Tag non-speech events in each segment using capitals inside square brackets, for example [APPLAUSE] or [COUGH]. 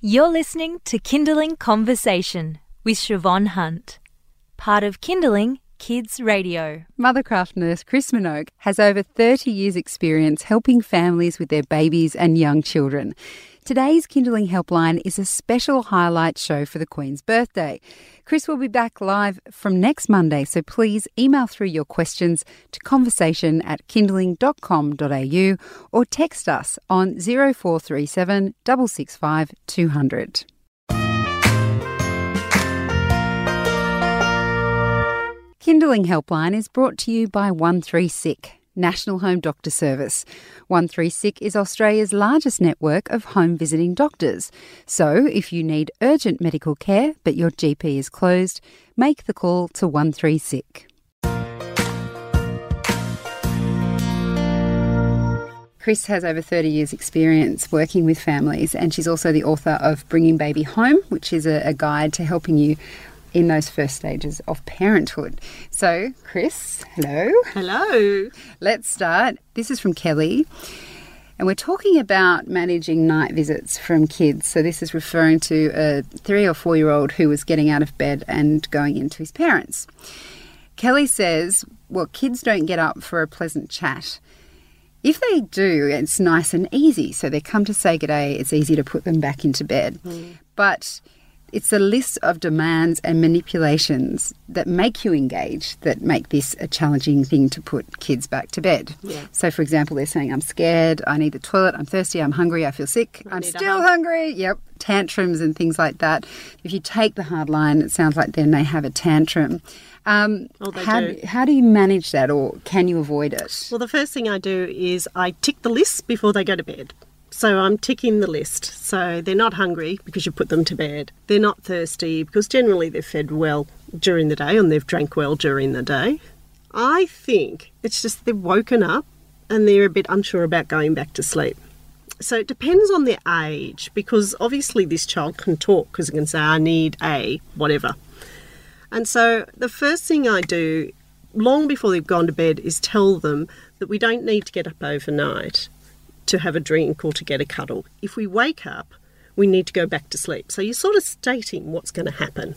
You're listening to Kinderling Conversation with Siobhan Hunt, part of Kinderling Kids Radio. Mothercraft nurse Chris Minogue has over 30 years' experience helping families with their babies and young children. Today's Kinderling Helpline is a special highlight show for the Queen's birthday. Chris will be back live from next Monday, so please email through your questions to conversation at kinderling.com.au or text us on 0437 665 200. Kinderling Helpline is brought to you by 13SICK. National Home Doctor Service. 13SICK is Australia's largest network of home visiting doctors. So, if you need urgent medical care but your GP is closed, make the call to 13SICK. Chris has over 30 years' experience working with families, and she's also the author of Bringing Baby Home, which is a, a guide to helping you in those first stages of parenthood. So, Chris, hello. Hello. Let's start. This is from Kelly. And we're talking about managing night visits from kids. So, this is referring to a three or four year old who was getting out of bed and going into his parents. Kelly says, Well, kids don't get up for a pleasant chat. If they do, it's nice and easy. So, they come to say good day, it's easy to put them back into bed. Mm. But it's a list of demands and manipulations that make you engage that make this a challenging thing to put kids back to bed. Yeah. So, for example, they're saying, I'm scared, I need the toilet, I'm thirsty, I'm hungry, I feel sick, I am still hungry. Yep, tantrums and things like that. If you take the hard line, it sounds like then they have a tantrum. Um, oh, how, do. how do you manage that or can you avoid it? Well, the first thing I do is I tick the list before they go to bed. So I'm ticking the list. So they're not hungry because you put them to bed. They're not thirsty because generally they're fed well during the day and they've drank well during the day. I think it's just they've woken up and they're a bit unsure about going back to sleep. So it depends on their age because obviously this child can talk because it can say, I need a whatever. And so the first thing I do long before they've gone to bed is tell them that we don't need to get up overnight to have a drink or to get a cuddle. If we wake up, we need to go back to sleep. So you're sort of stating what's going to happen.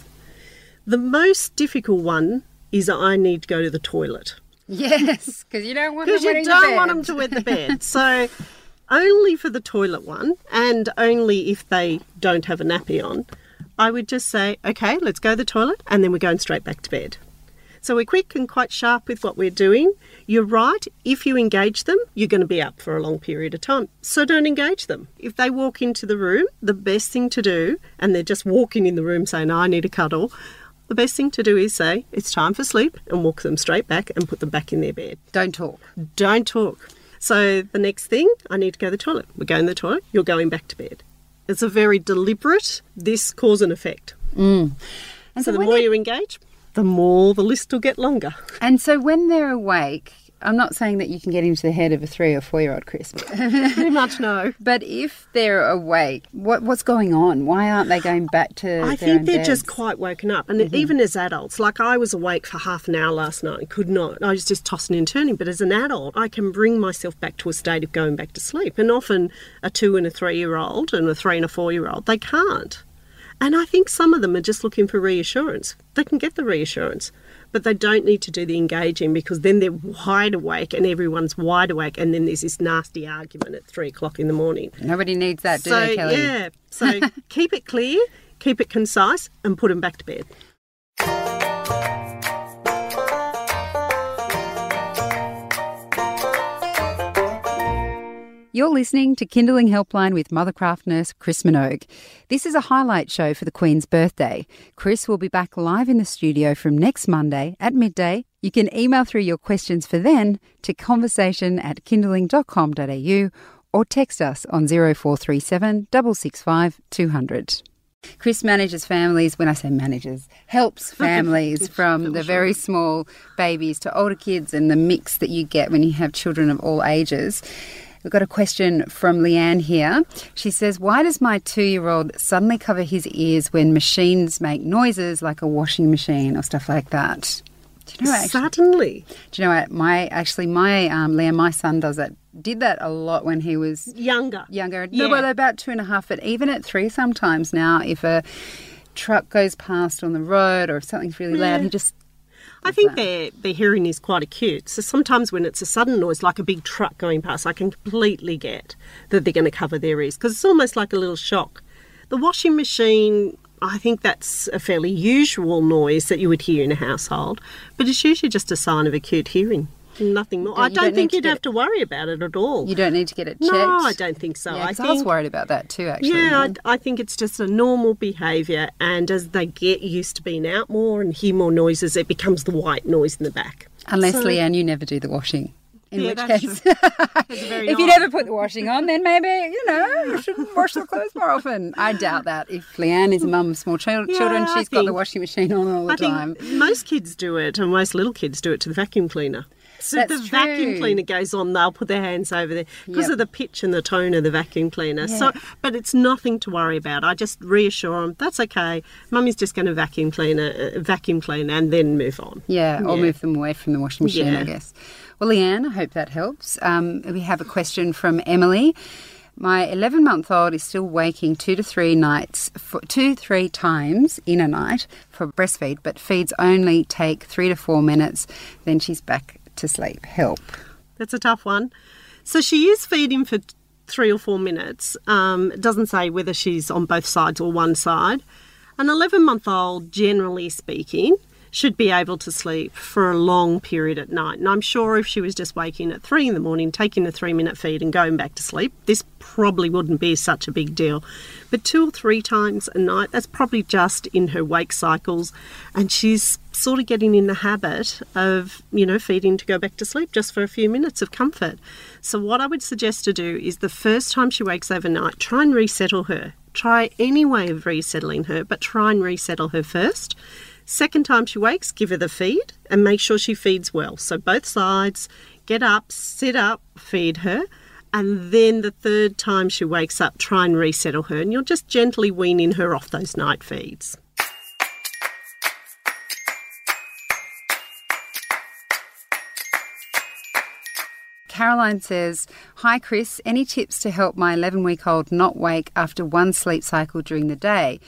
The most difficult one is I need to go to the toilet. Yes, because you don't want because you don't want them to wet the [LAUGHS] bed. so only for the toilet one, and only if they don't have a nappy on, I would just say, okay, let's go to the toilet, and then we're going straight back to bed. So we're quick and quite sharp with what we're doing. You're right, if you engage them, you're going to be up for a long period of time. So don't engage them. If they walk into the room, the best thing to do, and they're just walking in the room saying, I need a cuddle, the best thing to do is say, it's time for sleep, and walk them straight back and put them back in their bed. Don't talk. Don't talk. So the next thing, I need to go to the toilet. We're going to the toilet, you're going back to bed. It's a very deliberate, this cause and effect. Mm. And so, so the more you engage, the more the list will get longer. And so when they're awake, I'm not saying that you can get into the head of a three or four year old Chris. [LAUGHS] Pretty much no. But if they're awake, what what's going on? Why aren't they going back to? I think they're beds? just quite woken up, and mm-hmm. even as adults, like I was awake for half an hour last night, and could not. I was just tossing and turning. But as an adult, I can bring myself back to a state of going back to sleep. And often, a two and a three year old and a three and a four year old, they can't. And I think some of them are just looking for reassurance. They can get the reassurance, but they don't need to do the engaging because then they're wide awake and everyone's wide awake, and then there's this nasty argument at three o'clock in the morning. Nobody needs that, do so, they, Kelly? Yeah. So [LAUGHS] keep it clear, keep it concise, and put them back to bed. You're listening to Kinderling Helpline with Mothercraft nurse Chris Minogue. This is a highlight show for the Queen's birthday. Chris will be back live in the studio from next Monday at midday. You can email through your questions for then to conversation at kinderling.com.au or text us on 0437 665 200. Chris manages families, when I say manages, helps [LAUGHS] families from the very small babies to older kids and the mix that you get when you have children of all ages. We've got a question from Leanne here. She says, Why does my two year old suddenly cover his ears when machines make noises like a washing machine or stuff like that? Do you know actually, Suddenly. Do you know what? My actually my um, Leanne, my son does that did that a lot when he was Younger. younger. Yeah. No, well, about two and a half, but even at three sometimes now, if a truck goes past on the road or if something's really loud, he just I think their their hearing is quite acute. So sometimes when it's a sudden noise, like a big truck going past, I can completely get that they're going to cover their ears because it's almost like a little shock. The washing machine, I think that's a fairly usual noise that you would hear in a household, but it's usually just a sign of acute hearing. Nothing more. I don't, don't think you'd have to worry about it at all. you don't need to get it checked. no, I don't think so. Yeah, I think I was worried about that too, actually. yeah, I, I think it's just a normal behaviour, and as they get used to being out more and hear more noises, it becomes the white noise in the back. Unless, So- Leanne, you never do the washing. In Yeah, which case, [LAUGHS] if you never put the washing on, then maybe, you know, you shouldn't wash the clothes more often. I doubt that. If Leanne is a mum of small chil- Yeah, children, I she's got the washing machine on all the I time. most kids do it, and most little kids do it to the vacuum cleaner. So if That's the vacuum cleaner goes on, they'll put their hands over there because Yep. of the pitch and the tone of the vacuum cleaner. So, but it's nothing to worry about. I just reassure them that's okay. Mummy's just going to vacuum clean, uh, vacuum clean, and then move on. Yeah, or Yeah. move them away from the washing machine, I guess. Well, Leanne, I hope that helps. Um, we have a question from Emily. My 11 month old is still waking two to three nights, for, two three times in a night for breastfeed, but feeds only take three to four minutes. Then she's back to sleep. Help. That's a tough one. So she is feeding for three or four minutes. Um, it doesn't say whether she's on both sides or one side. An 11 month old, generally speaking, should be able to sleep for a long period at night. And I'm sure if she was just waking at three in the morning, taking a three minute feed and going back to sleep, this probably wouldn't be such a big deal. But two or three times a night, that's probably just in her wake cycles. And she's sort of getting in the habit of, you know, feeding to go back to sleep just for a few minutes of comfort. So, what I would suggest to do is the first time she wakes overnight, try and resettle her. Try any way of resettling her, but try and resettle her first. Second time she wakes, give her the feed and make sure she feeds well. So both sides, get up, sit up, feed her. And then the third time she wakes up, try and resettle her. And you're just gently weaning her off those night feeds. Caroline says, Hi Chris, any tips to help my 11 week old not wake after one sleep cycle during the day?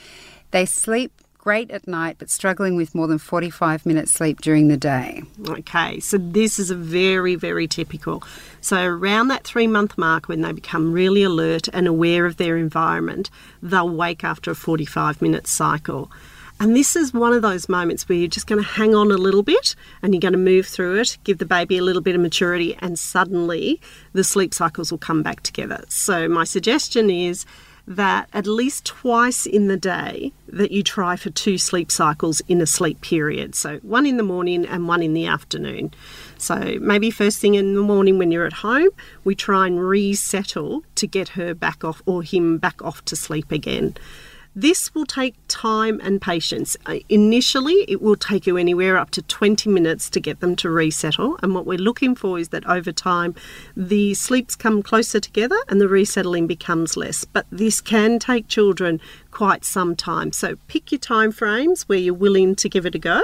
They sleep great at night but struggling with more than 45 minutes sleep during the day. Okay, so this is a very, very typical. So, around that three month mark, when they become really alert and aware of their environment, they'll wake after a 45 minute cycle. And this is one of those moments where you're just going to hang on a little bit and you're going to move through it, give the baby a little bit of maturity, and suddenly the sleep cycles will come back together. So, my suggestion is that at least twice in the day that you try for two sleep cycles in a sleep period. So one in the morning and one in the afternoon. So maybe first thing in the morning when you're at home, we try and resettle to get her back off or him back off to sleep again. This will take time and patience. Uh, Initially, it will take you anywhere up to 20 minutes to get them to resettle. And what we're looking for is that over time, the sleeps come closer together and the resettling becomes less. But this can take children quite some time. So pick your time frames where you're willing to give it a go.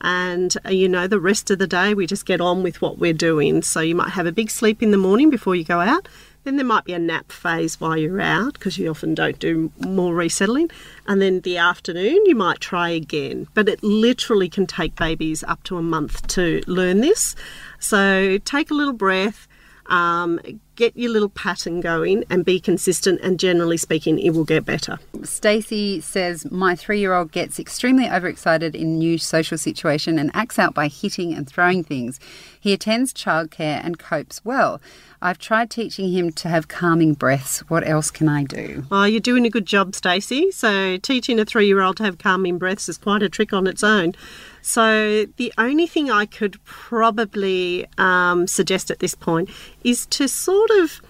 And, uh, you know, the rest of the day, we just get on with what we're doing. So you might have a big sleep in the morning before you go out. Then there might be a nap phase while you're out because you often don't do more resettling. And then the afternoon, you might try again. But it literally can take babies up to a month to learn this. So take a little breath, um, get your little pattern going, and be consistent. And generally speaking, it will get better. Stacey says, My three year old gets extremely overexcited in new social situation and acts out by hitting and throwing things. He attends childcare and copes well. I've tried teaching him to have calming breaths. What else can I do? Oh, you're doing a good job, Stacey. So teaching a three-year-old to have calming breaths is quite a trick on its own. So the only thing I could probably um, suggest at this point is to sort of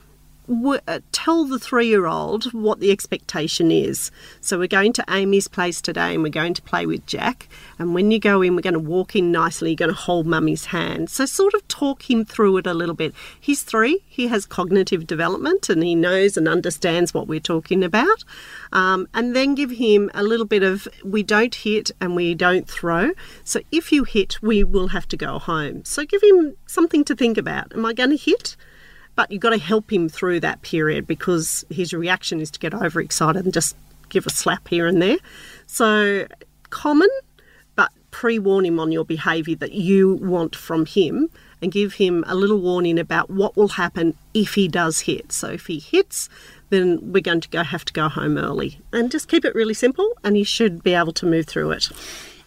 w- uh, tell the three-year-old what the expectation is. So we're going to Amy's place today, and we're going to play with Jack. And when you go in, we're going to walk in nicely. You're going to hold Mummy's hand. So sort of talk him through it a little bit. He's three. He has cognitive development, and he knows and understands what we're talking about. Um, and then give him a little bit of we don't hit and we don't throw. So if you hit, we will have to go home. So give him something to think about. Am I going to hit? But you've got to help him through that period because his reaction is to get overexcited and just give a slap here and there. So, common, but pre warn him on your behaviour that you want from him and give him a little warning about what will happen if he does hit. So, if he hits, then we're going to go have to go home early and just keep it really simple and you should be able to move through it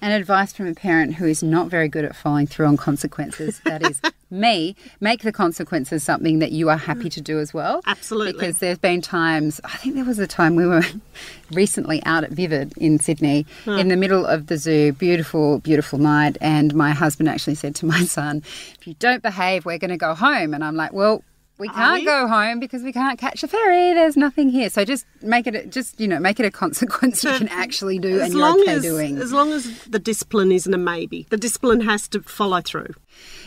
and advice from a parent who is not very good at following through on consequences. That is [LAUGHS] me. Make the consequences something that you are happy to do as well. Absolutely. Because there's been times, I think there was a time we were [LAUGHS] recently out at Vivid in Sydney huh. in the middle of the zoo, beautiful, beautiful night. And my husband actually said to my [LAUGHS] son, If you don't behave, we're going to go home. And I'm like, Well, we can't go home because we can't catch a ferry. There's nothing here. So just make it, just you know, make it a consequence so you can actually do, and you're okay as, doing. As long as the discipline isn't a maybe, the discipline has to follow through.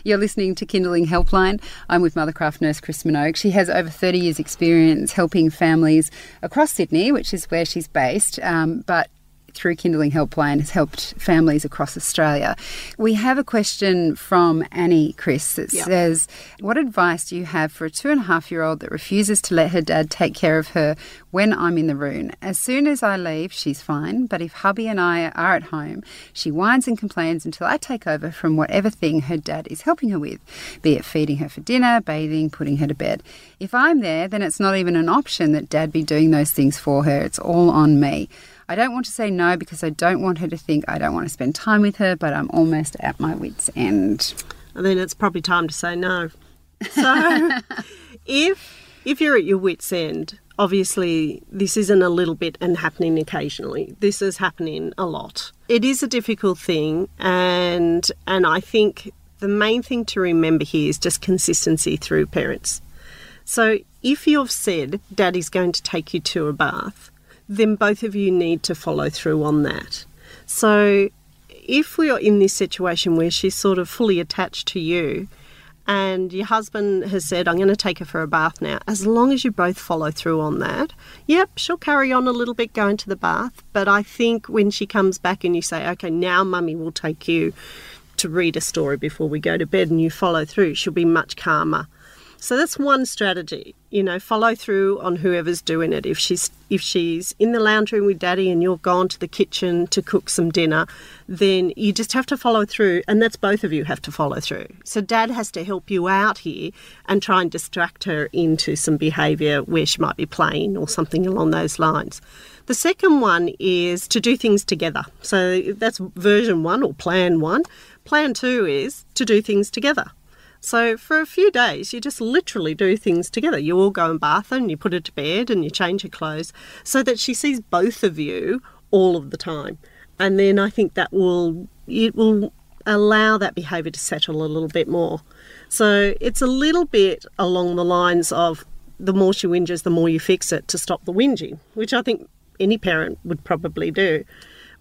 You're listening to Kinderling Helpline. I'm with Mothercraft nurse Chris Minogue. She has over 30 years' experience helping families across Sydney, which is where she's based, um, but through Kinderling Helpline has helped families across Australia. We have a question from Annie Chris that yep. says, What advice do you have for a two and a half year old that refuses to let her dad take care of her when I'm in the room? As soon as I leave, she's fine, but if hubby and I are at home, she whines and complains until I take over from whatever thing her dad is helping her with, be it feeding her for dinner, bathing, putting her to bed. If I'm there, then it's not even an option that dad be doing those things for her. It's all on me. I don't want to say no because I don't want her to think I don't want to spend time with her, but I'm almost at my wits' end. I then it's probably time to say no. So [LAUGHS] if if you're at your wits' end, obviously this isn't a little bit and happening occasionally. This is happening a lot. It is a difficult thing and and I think the main thing to remember here is just consistency through parents. So if you've said daddy's going to take you to a bath, then both of you need to follow through on that. So if we are in this situation where she's sort of fully attached to you and your husband has said, I'm going to take her for a bath now, as long as you both follow through on that, yep, she'll carry on a little bit going to the bath. But I think when she comes back and you say, okay, now mummy will take you to read a story before we go to bed and you follow through, she'll be much calmer. So that's one strategy. You know, follow through on whoever's doing it. If she's if she's in the lounge room with daddy and you've gone to the kitchen to cook some dinner, then you just have to follow through and that's both of you have to follow through. So dad has to help you out here and try and distract her into some behaviour where she might be playing or something along those lines. The second one is to do things together. So that's version one or plan one. Plan two is to do things together. So for a few days, you just literally do things together. You all go and bath her and you put her to bed and you change her clothes so that she sees both of you all of the time. And then I think that will it will allow that behaviour to settle a little bit more. So it's a little bit along the lines of the more she whinges, the more you fix it to stop the whinging, which I think any parent would probably do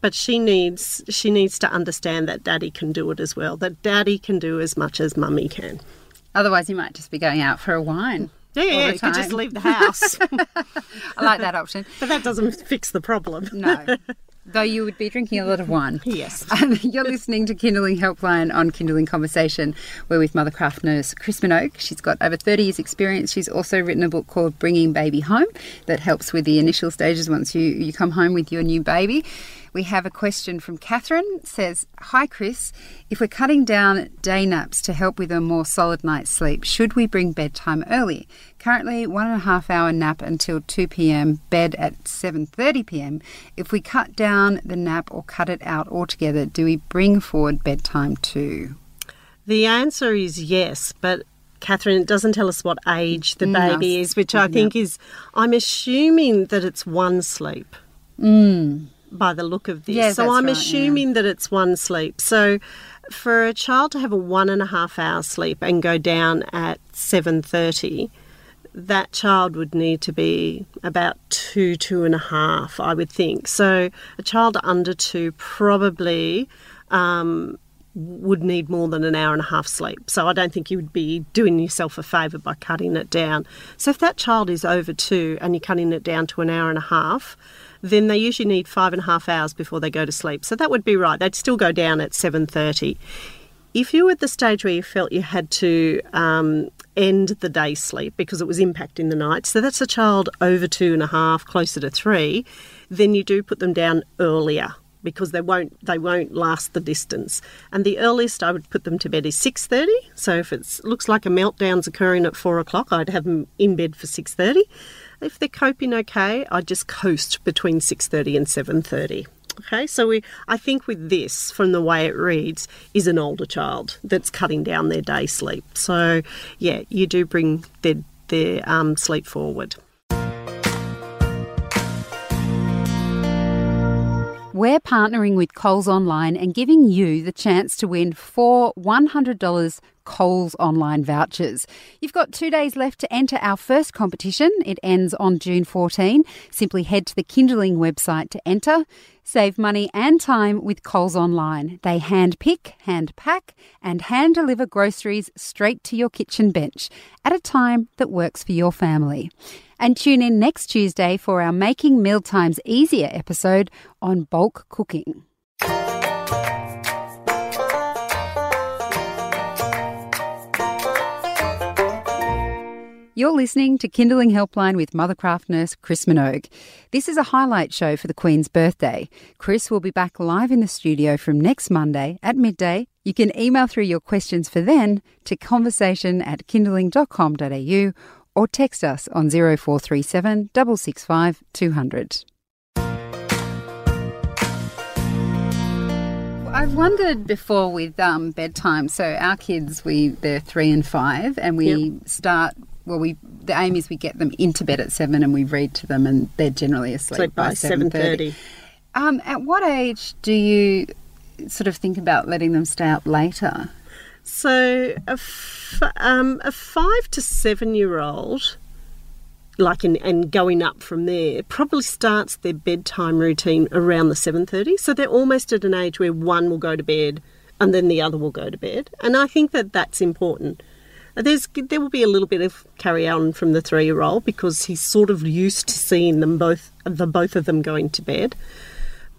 but she needs she needs to understand that daddy can do it as well that daddy can do as much as mummy can otherwise you might just be going out for a wine yeah, yeah you could just leave the house. [LAUGHS] I like that option. [LAUGHS] But that doesn't fix the problem. no. [LAUGHS] Though you would be drinking a lot of wine. [LAUGHS] Yes. [LAUGHS] Um, you're listening to Kinderling Helpline on Kinderling Conversation. We're with Mothercraft nurse Chris Minogue. She's got over 30 years' experience. She's also written a book called Bringing Baby Home that helps with the initial stages once you, you come home with your new baby. We have a question from Catherine. It says, Hi Chris, if we're cutting down day naps to help with a more solid night's sleep, should we bring bedtime early? Currently, one and a half hour nap until 2 p.m., bed at 7:30 p.m. If we cut down the nap or cut it out altogether, do we bring forward bedtime too? The answer is yes, but Catherine, it doesn't tell us what age the baby is, which I think is, I'm assuming that it's one sleep. Mm by the look of this. Yeah, so I'm right, assuming yeah. that it's one sleep. So for a child to have a one and a half hour sleep and go down at seven thirty, that child would need to be about two, two and a half, I would think. So a child under two probably um, would need more than an hour and a half sleep. So I don't think you would be doing yourself a favour by cutting it down. So if that child is over two and you're cutting it down to an hour and a half, then they usually need five and a half hours before they go to sleep. So that would be right. They'd still go down at 7.30. If you were at the stage where you felt you had to um, end the day sleep because it was impacting the night, so that's a child over two and a half, closer to three, then you do put them down earlier because they won't they won't last the distance. And the earliest I would put them to bed is six thirty. So if it looks like a meltdown's occurring at four o'clock, I'd have them in bed for six thirty. If they're coping okay, I'd just coast between six thirty and seven thirty. Okay, so we I think with this, from the way it reads, is an older child that's cutting down their day sleep. So yeah, you do bring their their um, sleep forward. We're partnering with Coles Online and giving you the chance to win four $100 Coles Online vouchers. You've got two days left to enter our first competition. It ends on June 14. Simply head to the Kinderling website to enter. Save money and time with Coles Online. They hand pick, hand pack, and hand deliver groceries straight to your kitchen bench at a time that works for your family. And tune in next Tuesday for our Making Mealtimes Easier episode on bulk cooking. You're listening to Kinderling Helpline with Mothercraft nurse Chris Minogue. This is a highlight show for the Queen's birthday. Chris will be back live in the studio from next Monday at midday. You can email through your questions for then to conversation at kinderling.com.au or text us on 0437 665 200. I've wondered before with um, bedtime. So our kids, we they're three and five, and we Yep. start. Well, we the aim is we get them into bed at seven, and we read to them, and they're generally asleep Sleep by seven thirty. Um, at what age do you sort of think about letting them stay up later? So a, f- um, a five to seven year old, like and, and going up from there, probably starts their bedtime routine around the seven thirty. So they're almost at an age where one will go to bed and then the other will go to bed, and I think that that's important. There's there will be a little bit of carry on from the three year old because he's sort of used to seeing them both the both of them going to bed.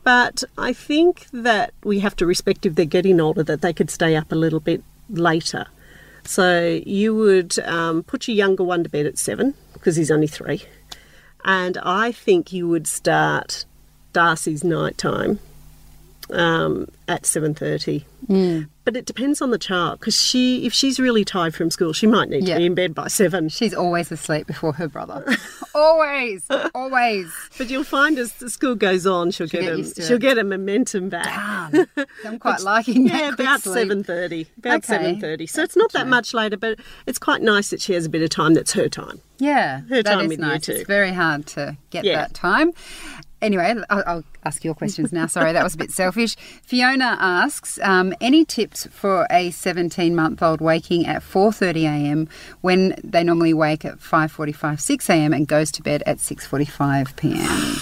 But I think that we have to respect if they're getting older that they could stay up a little bit later. So you would um, put your younger one to bed at seven because he's only three, and I think you would start Darcy's night time um, at seven thirty. But it depends on the child because she, if she's really tired from school, she might need Yeah. to be in bed by seven. She's always asleep before her brother. [LAUGHS] always, always. But you'll find as the school goes on, she'll, She'll get, get a, used to she'll it. get a momentum back. [LAUGHS] I'm quite liking that. Yeah, about seven thirty. About Okay. seven thirty. So That's it's not that know. much later, but it's quite nice that she has a bit of time that's her time. Yeah, Her that time is with you too. It's very hard to get Yeah. that time. Anyway, I'll, I'll ask your questions now. Sorry, that was a bit selfish. Fiona asks, um, any tips for a 17-month-old waking at 4:30 a.m. when they normally wake at 5:45, 6 a.m. and goes to bed at 6:45 p.m.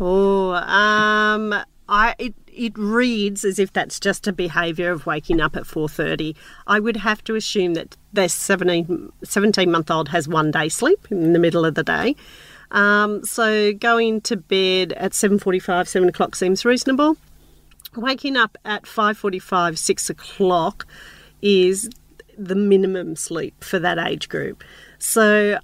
Oh, um, I it it reads as if that's just a behaviour of waking up at four thirty. I would have to assume that this 17, 17 month old has one day sleep in the middle of the day. Um, so going to bed at seven forty five, seven o'clock seems reasonable. Waking up at five forty five, six o'clock is the minimum sleep for that age group. So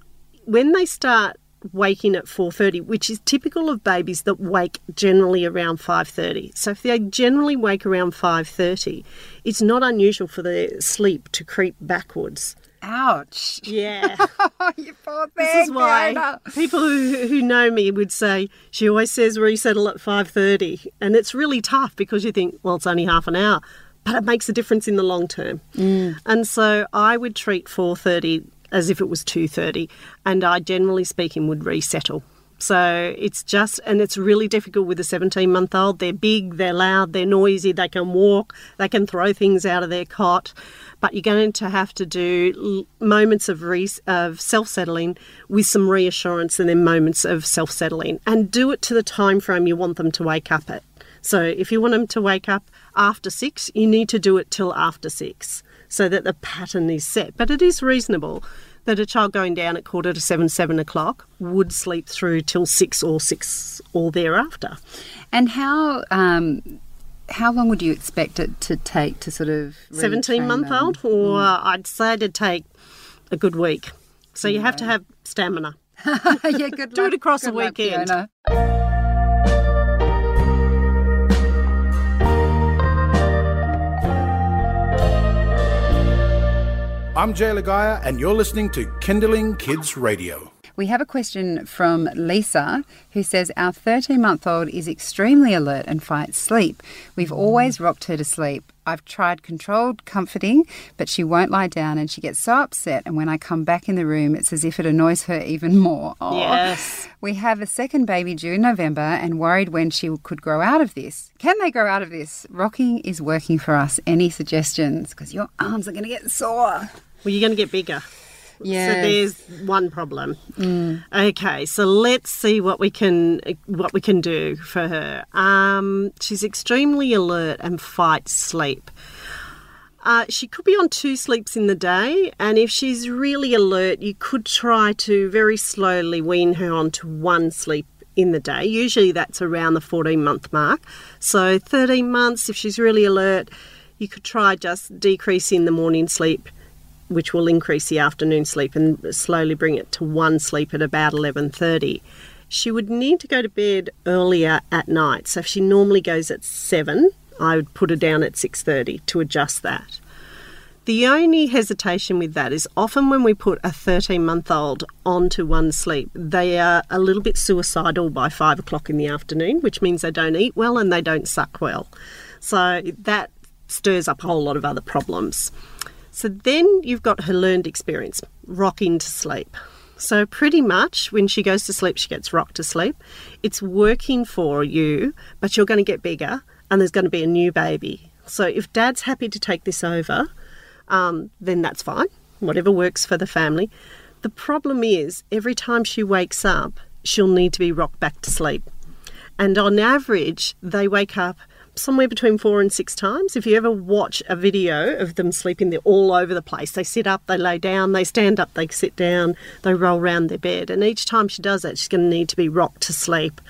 when they start waking at 4:30 which is typical of babies that wake generally around 5:30 so if they generally wake around 5:30 it's not unusual for their sleep to creep backwards Ouch! yeah [LAUGHS] you poor thing. this is why Fiona. people who, who know me would say she always says resettle at 5.30 and it's really tough because you think well it's only half an hour but it makes a difference in the long term mm. and so i would treat 4.30 as if it was 2.30 and i generally speaking would resettle so it's just, and it's really difficult with a 17 month old. They're big, they're loud, they're noisy, they can walk, they can throw things out of their cot. But you're going to have to do moments of, re- of self settling with some reassurance and then moments of self settling. And do it to the time frame you want them to wake up at. So if you want them to wake up after six, you need to do it till after six so that the pattern is set. But it is reasonable that a child going down at quarter to seven, seven o'clock would sleep through till six or six or thereafter. And how um, how long would you expect it to take to sort of seventeen month them? old, or I'd say to take a good week. So you have to have stamina. [LAUGHS] yeah, good Do it luck- across a good luck, weekend. I'm Jay Lagaya, and you're listening to Kinderling Kids Radio. We have a question from Lisa who says Our 13 month old is extremely alert and fights sleep. We've always rocked her to sleep. I've tried controlled comforting, but she won't lie down and she gets so upset. And when I come back in the room, it's as if it annoys her even more. [LAUGHS] Aw. Yes. We have a second baby due in November and worried when she could grow out of this. Can they grow out of this? Rocking is working for us. Any suggestions? Because your arms are going to get sore. Well, you're going to get bigger. Yeah. So there's one problem. Okay, so let's see what we can what we can do for her. Um, she's extremely alert and fights sleep. Uh, she could be on two sleeps in the day, and if she's really alert, you could try to very slowly wean her onto one sleep in the day. Usually that's around the 14 month mark. So 13 months, if she's really alert, you could try just decreasing the morning sleep which will increase the afternoon sleep and slowly bring it to one sleep at about 11:30. She would need to go to bed earlier at night. So if she normally goes at 7, I would put her down at 6:30 to adjust that. The only hesitation with that is often when we put a 13 month old onto one sleep, they are a little bit suicidal by five o'clock in the afternoon, which means they don't eat well and they don't suck well. So that stirs up a whole lot of other problems. So then you've got her learned experience, rocking to sleep. So pretty much when she goes to sleep, she gets rocked to sleep. It's working for you, but you're going to get bigger and there's going to be a new baby. So if dad's happy to take this over, um, then that's fine. Whatever works for the family. The problem is every time she wakes up, she'll need to be rocked back to sleep. And on average, they wake up somewhere between four and six times. If you ever watch a video of them sleeping, they're all over the place. They sit up, they lay down, they stand up, they sit down, they roll around their bed. And each time she does that, she's going to need to be rocked to sleep.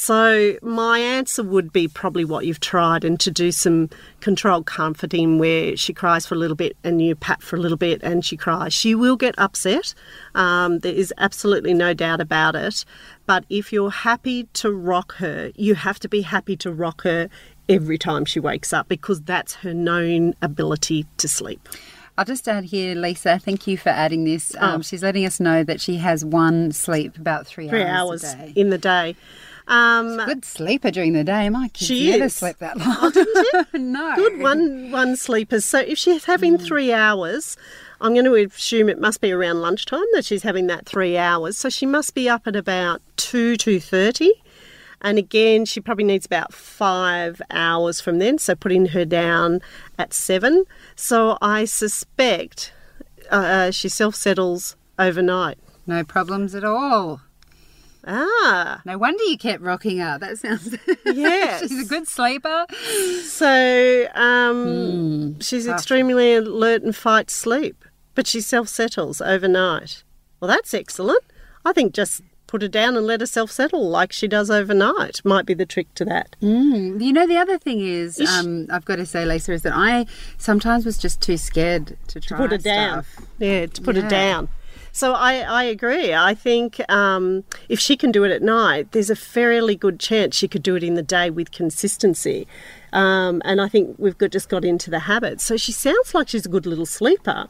So my answer would be probably what you've tried and to do some controlled comforting where she cries for a little bit and you pat for a little bit and she cries. She will get upset. Um, there is absolutely no doubt about it. But if you're happy to rock her, you have to be happy to rock her every time she wakes up because that's her known ability to sleep. I'll just add here, Lisa, thank you for adding this. Um, Oh. She's letting us know that she has one sleep about three, Three hours, hours a day. in the day. Um, Good sleeper during the day. My kids She never is. slept that long. [LAUGHS] no. good one one sleepers. So if she's having three hours, I'm going to assume it must be around lunchtime that she's having that three hours. So she must be up at about two two thirty, and again she probably needs about five hours from then. So putting her down at seven. So I suspect uh, she self settles overnight. No problems at all. Ah, No wonder you kept rocking her. That sounds. [LAUGHS] Yeah. She's a good sleeper. So um, she's extremely alert and fights sleep, but she self settles overnight. Well, that's excellent. I think just put her down and let her self settle like she does overnight might be the trick to that. Mm. You know, the other thing is, Ish. um, I've got to say, Lisa, is that I sometimes was just too scared to try to Put her down. Yeah, to put Yeah. her down. So I, I agree. I think um, if she can do it at night, there's a fairly good chance she could do it in the day with consistency. Um, and I think we've got, just got into the habit. So she sounds like she's a good little sleeper.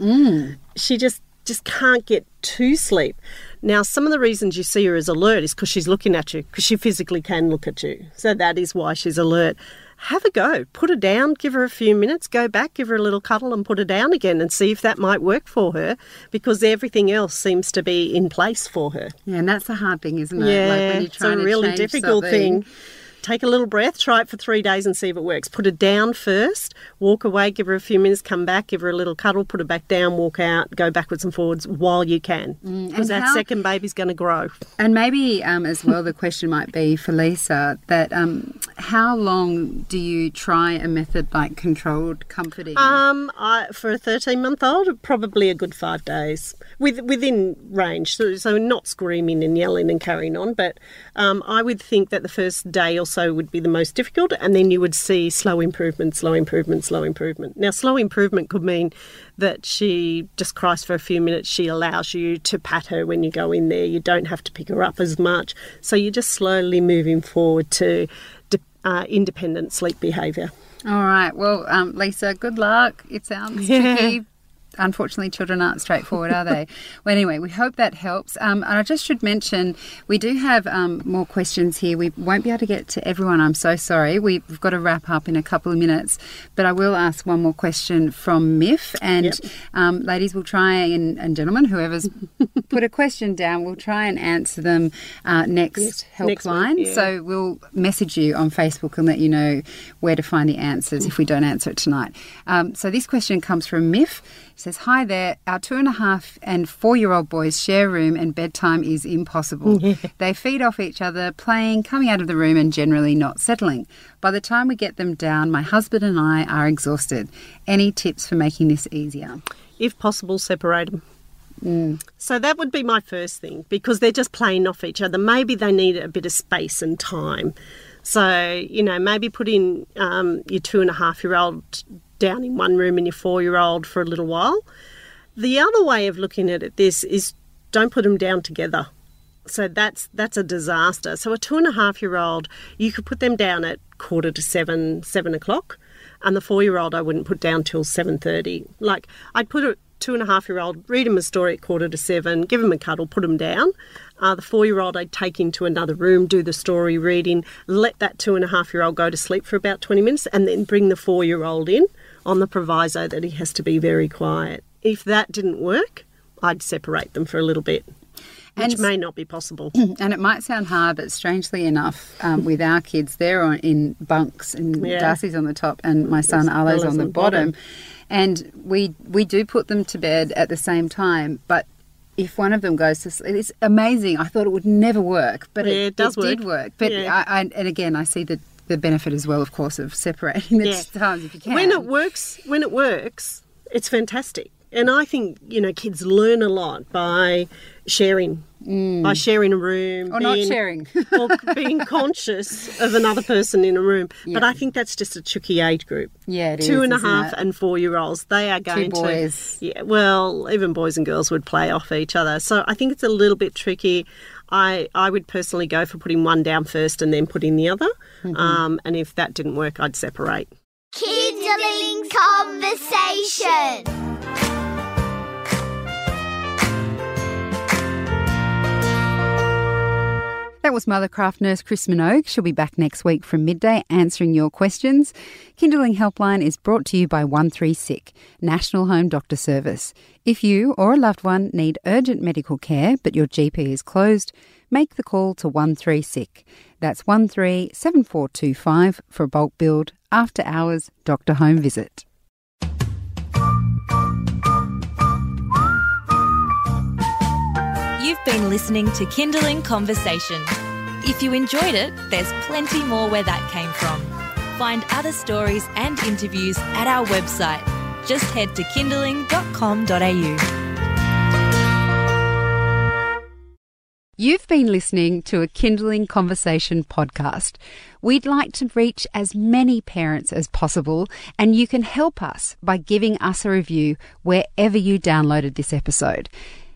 She just just can't get to sleep. Now, some of the reasons you see her as alert is because she's looking at you, because she physically can look at you. So that is why she's alert. Have a go. Put her down, give her a few minutes, go back, give her a little cuddle, and put her down again and see if that might work for her because everything else seems to be in place for her. Yeah, and that's the hard thing, isn't it? Yeah, like when you're it's a really difficult thing. Take a little breath, try it for three days and see if it works. Put her down first, walk away, give her a few minutes, come back, give her a little cuddle, put her back down, walk out, go backwards and forwards while you can. Because that Mm, how- second baby's going to grow. And maybe um, as well, the question might be for Lisa that um, how long do you try a method like controlled comforting? Um, I, for a 13 month old, probably a good five days with, within range. So, so not screaming and yelling and carrying on. But um, I would think that the first day or so would be the most difficult, and then you would see slow improvement, slow improvement, slow improvement. Now, slow improvement could mean that she just cries for a few minutes. She allows you to pat her when you go in there. You don't have to pick her up as much. So you're just slowly moving forward to uh, independent sleep behaviour. All right. Well, um, Lisa, good luck. It sounds yeah. tricky, unfortunately, children aren't straightforward, are they? [LAUGHS] well, anyway, we hope that helps. Um, and I just should mention we do have um, more questions here. We won't be able to get to everyone. I'm so sorry. We've got to wrap up in a couple of minutes, but I will ask one more question from Miff. And yep. um, ladies, will try and, and gentlemen, whoever's [LAUGHS] put a question down, we'll try and answer them uh, next helpline. Yeah. So we'll message you on Facebook and let you know where to find the answers if we don't answer it tonight. Um, so this question comes from Miff says, Hi there. Our two and a half and four year old boys share room and bedtime is impossible. [LAUGHS] they feed off each other, playing, coming out of the room, and generally not settling. By the time we get them down, my husband and I are exhausted. Any tips for making this easier? If possible, separate them. Mm. So that would be my first thing because they're just playing off each other. Maybe they need a bit of space and time. So, you know, maybe put in um, your two and a half year old down in one room and your four year old for a little while. The other way of looking at it, this is don't put them down together. So that's that's a disaster. So a two and a half year old, you could put them down at quarter to seven, seven o'clock, and the four year old I wouldn't put down till seven thirty. Like I'd put a two and a half year old, read him a story at quarter to seven, give him a cuddle, put him down. Uh, the four year old I'd take into another room, do the story reading, let that two and a half year old go to sleep for about 20 minutes, and then bring the four year old in on the proviso that he has to be very quiet. If that didn't work, I'd separate them for a little bit. Which and, may not be possible. [CLEARS THROAT] And it might sound hard, but strangely enough, um, with our kids, they're on, in bunks, and yeah. Darcy's on the top, and my son yes, on the bottom. bottom. And we we do put them to bed at the same time, but if one of them goes to sleep, it's amazing. I thought it would never work, but yeah, it, it, does it work. did work. But yeah. I, I, and again, I see the the benefit as well, of course, of separating the yeah. times if you can. When it works, when it works, it's fantastic. And I think you know kids learn a lot by sharing, mm. by sharing a room, or being, not sharing, [LAUGHS] or being conscious of another person in a room. Yeah. But I think that's just a tricky age group. Yeah, two is, and a half and four year olds. They are going Two boys. to. Yeah, well, even boys and girls would play off each other. So I think it's a little bit tricky. I, I would personally go for putting one down first and then putting the other. Mm-hmm. Um, and if that didn't work, I'd separate. Kinderling conversation. That was Mothercraft nurse Chris Minogue. She'll be back next week from midday answering your questions. Kinderling Helpline is brought to you by 13SICK, National Home Doctor Service. If you or a loved one need urgent medical care but your GP is closed, make the call to 13SICK. That's 137425 for a bulk billed, after hours doctor home visit. You've been listening to Kinderling Conversation. If you enjoyed it, there's plenty more where that came from. Find other stories and interviews at our website. Just head to kinderling.com.au. You've been listening to a Kinderling Conversation podcast. We'd like to reach as many parents as possible, and you can help us by giving us a review wherever you downloaded this episode.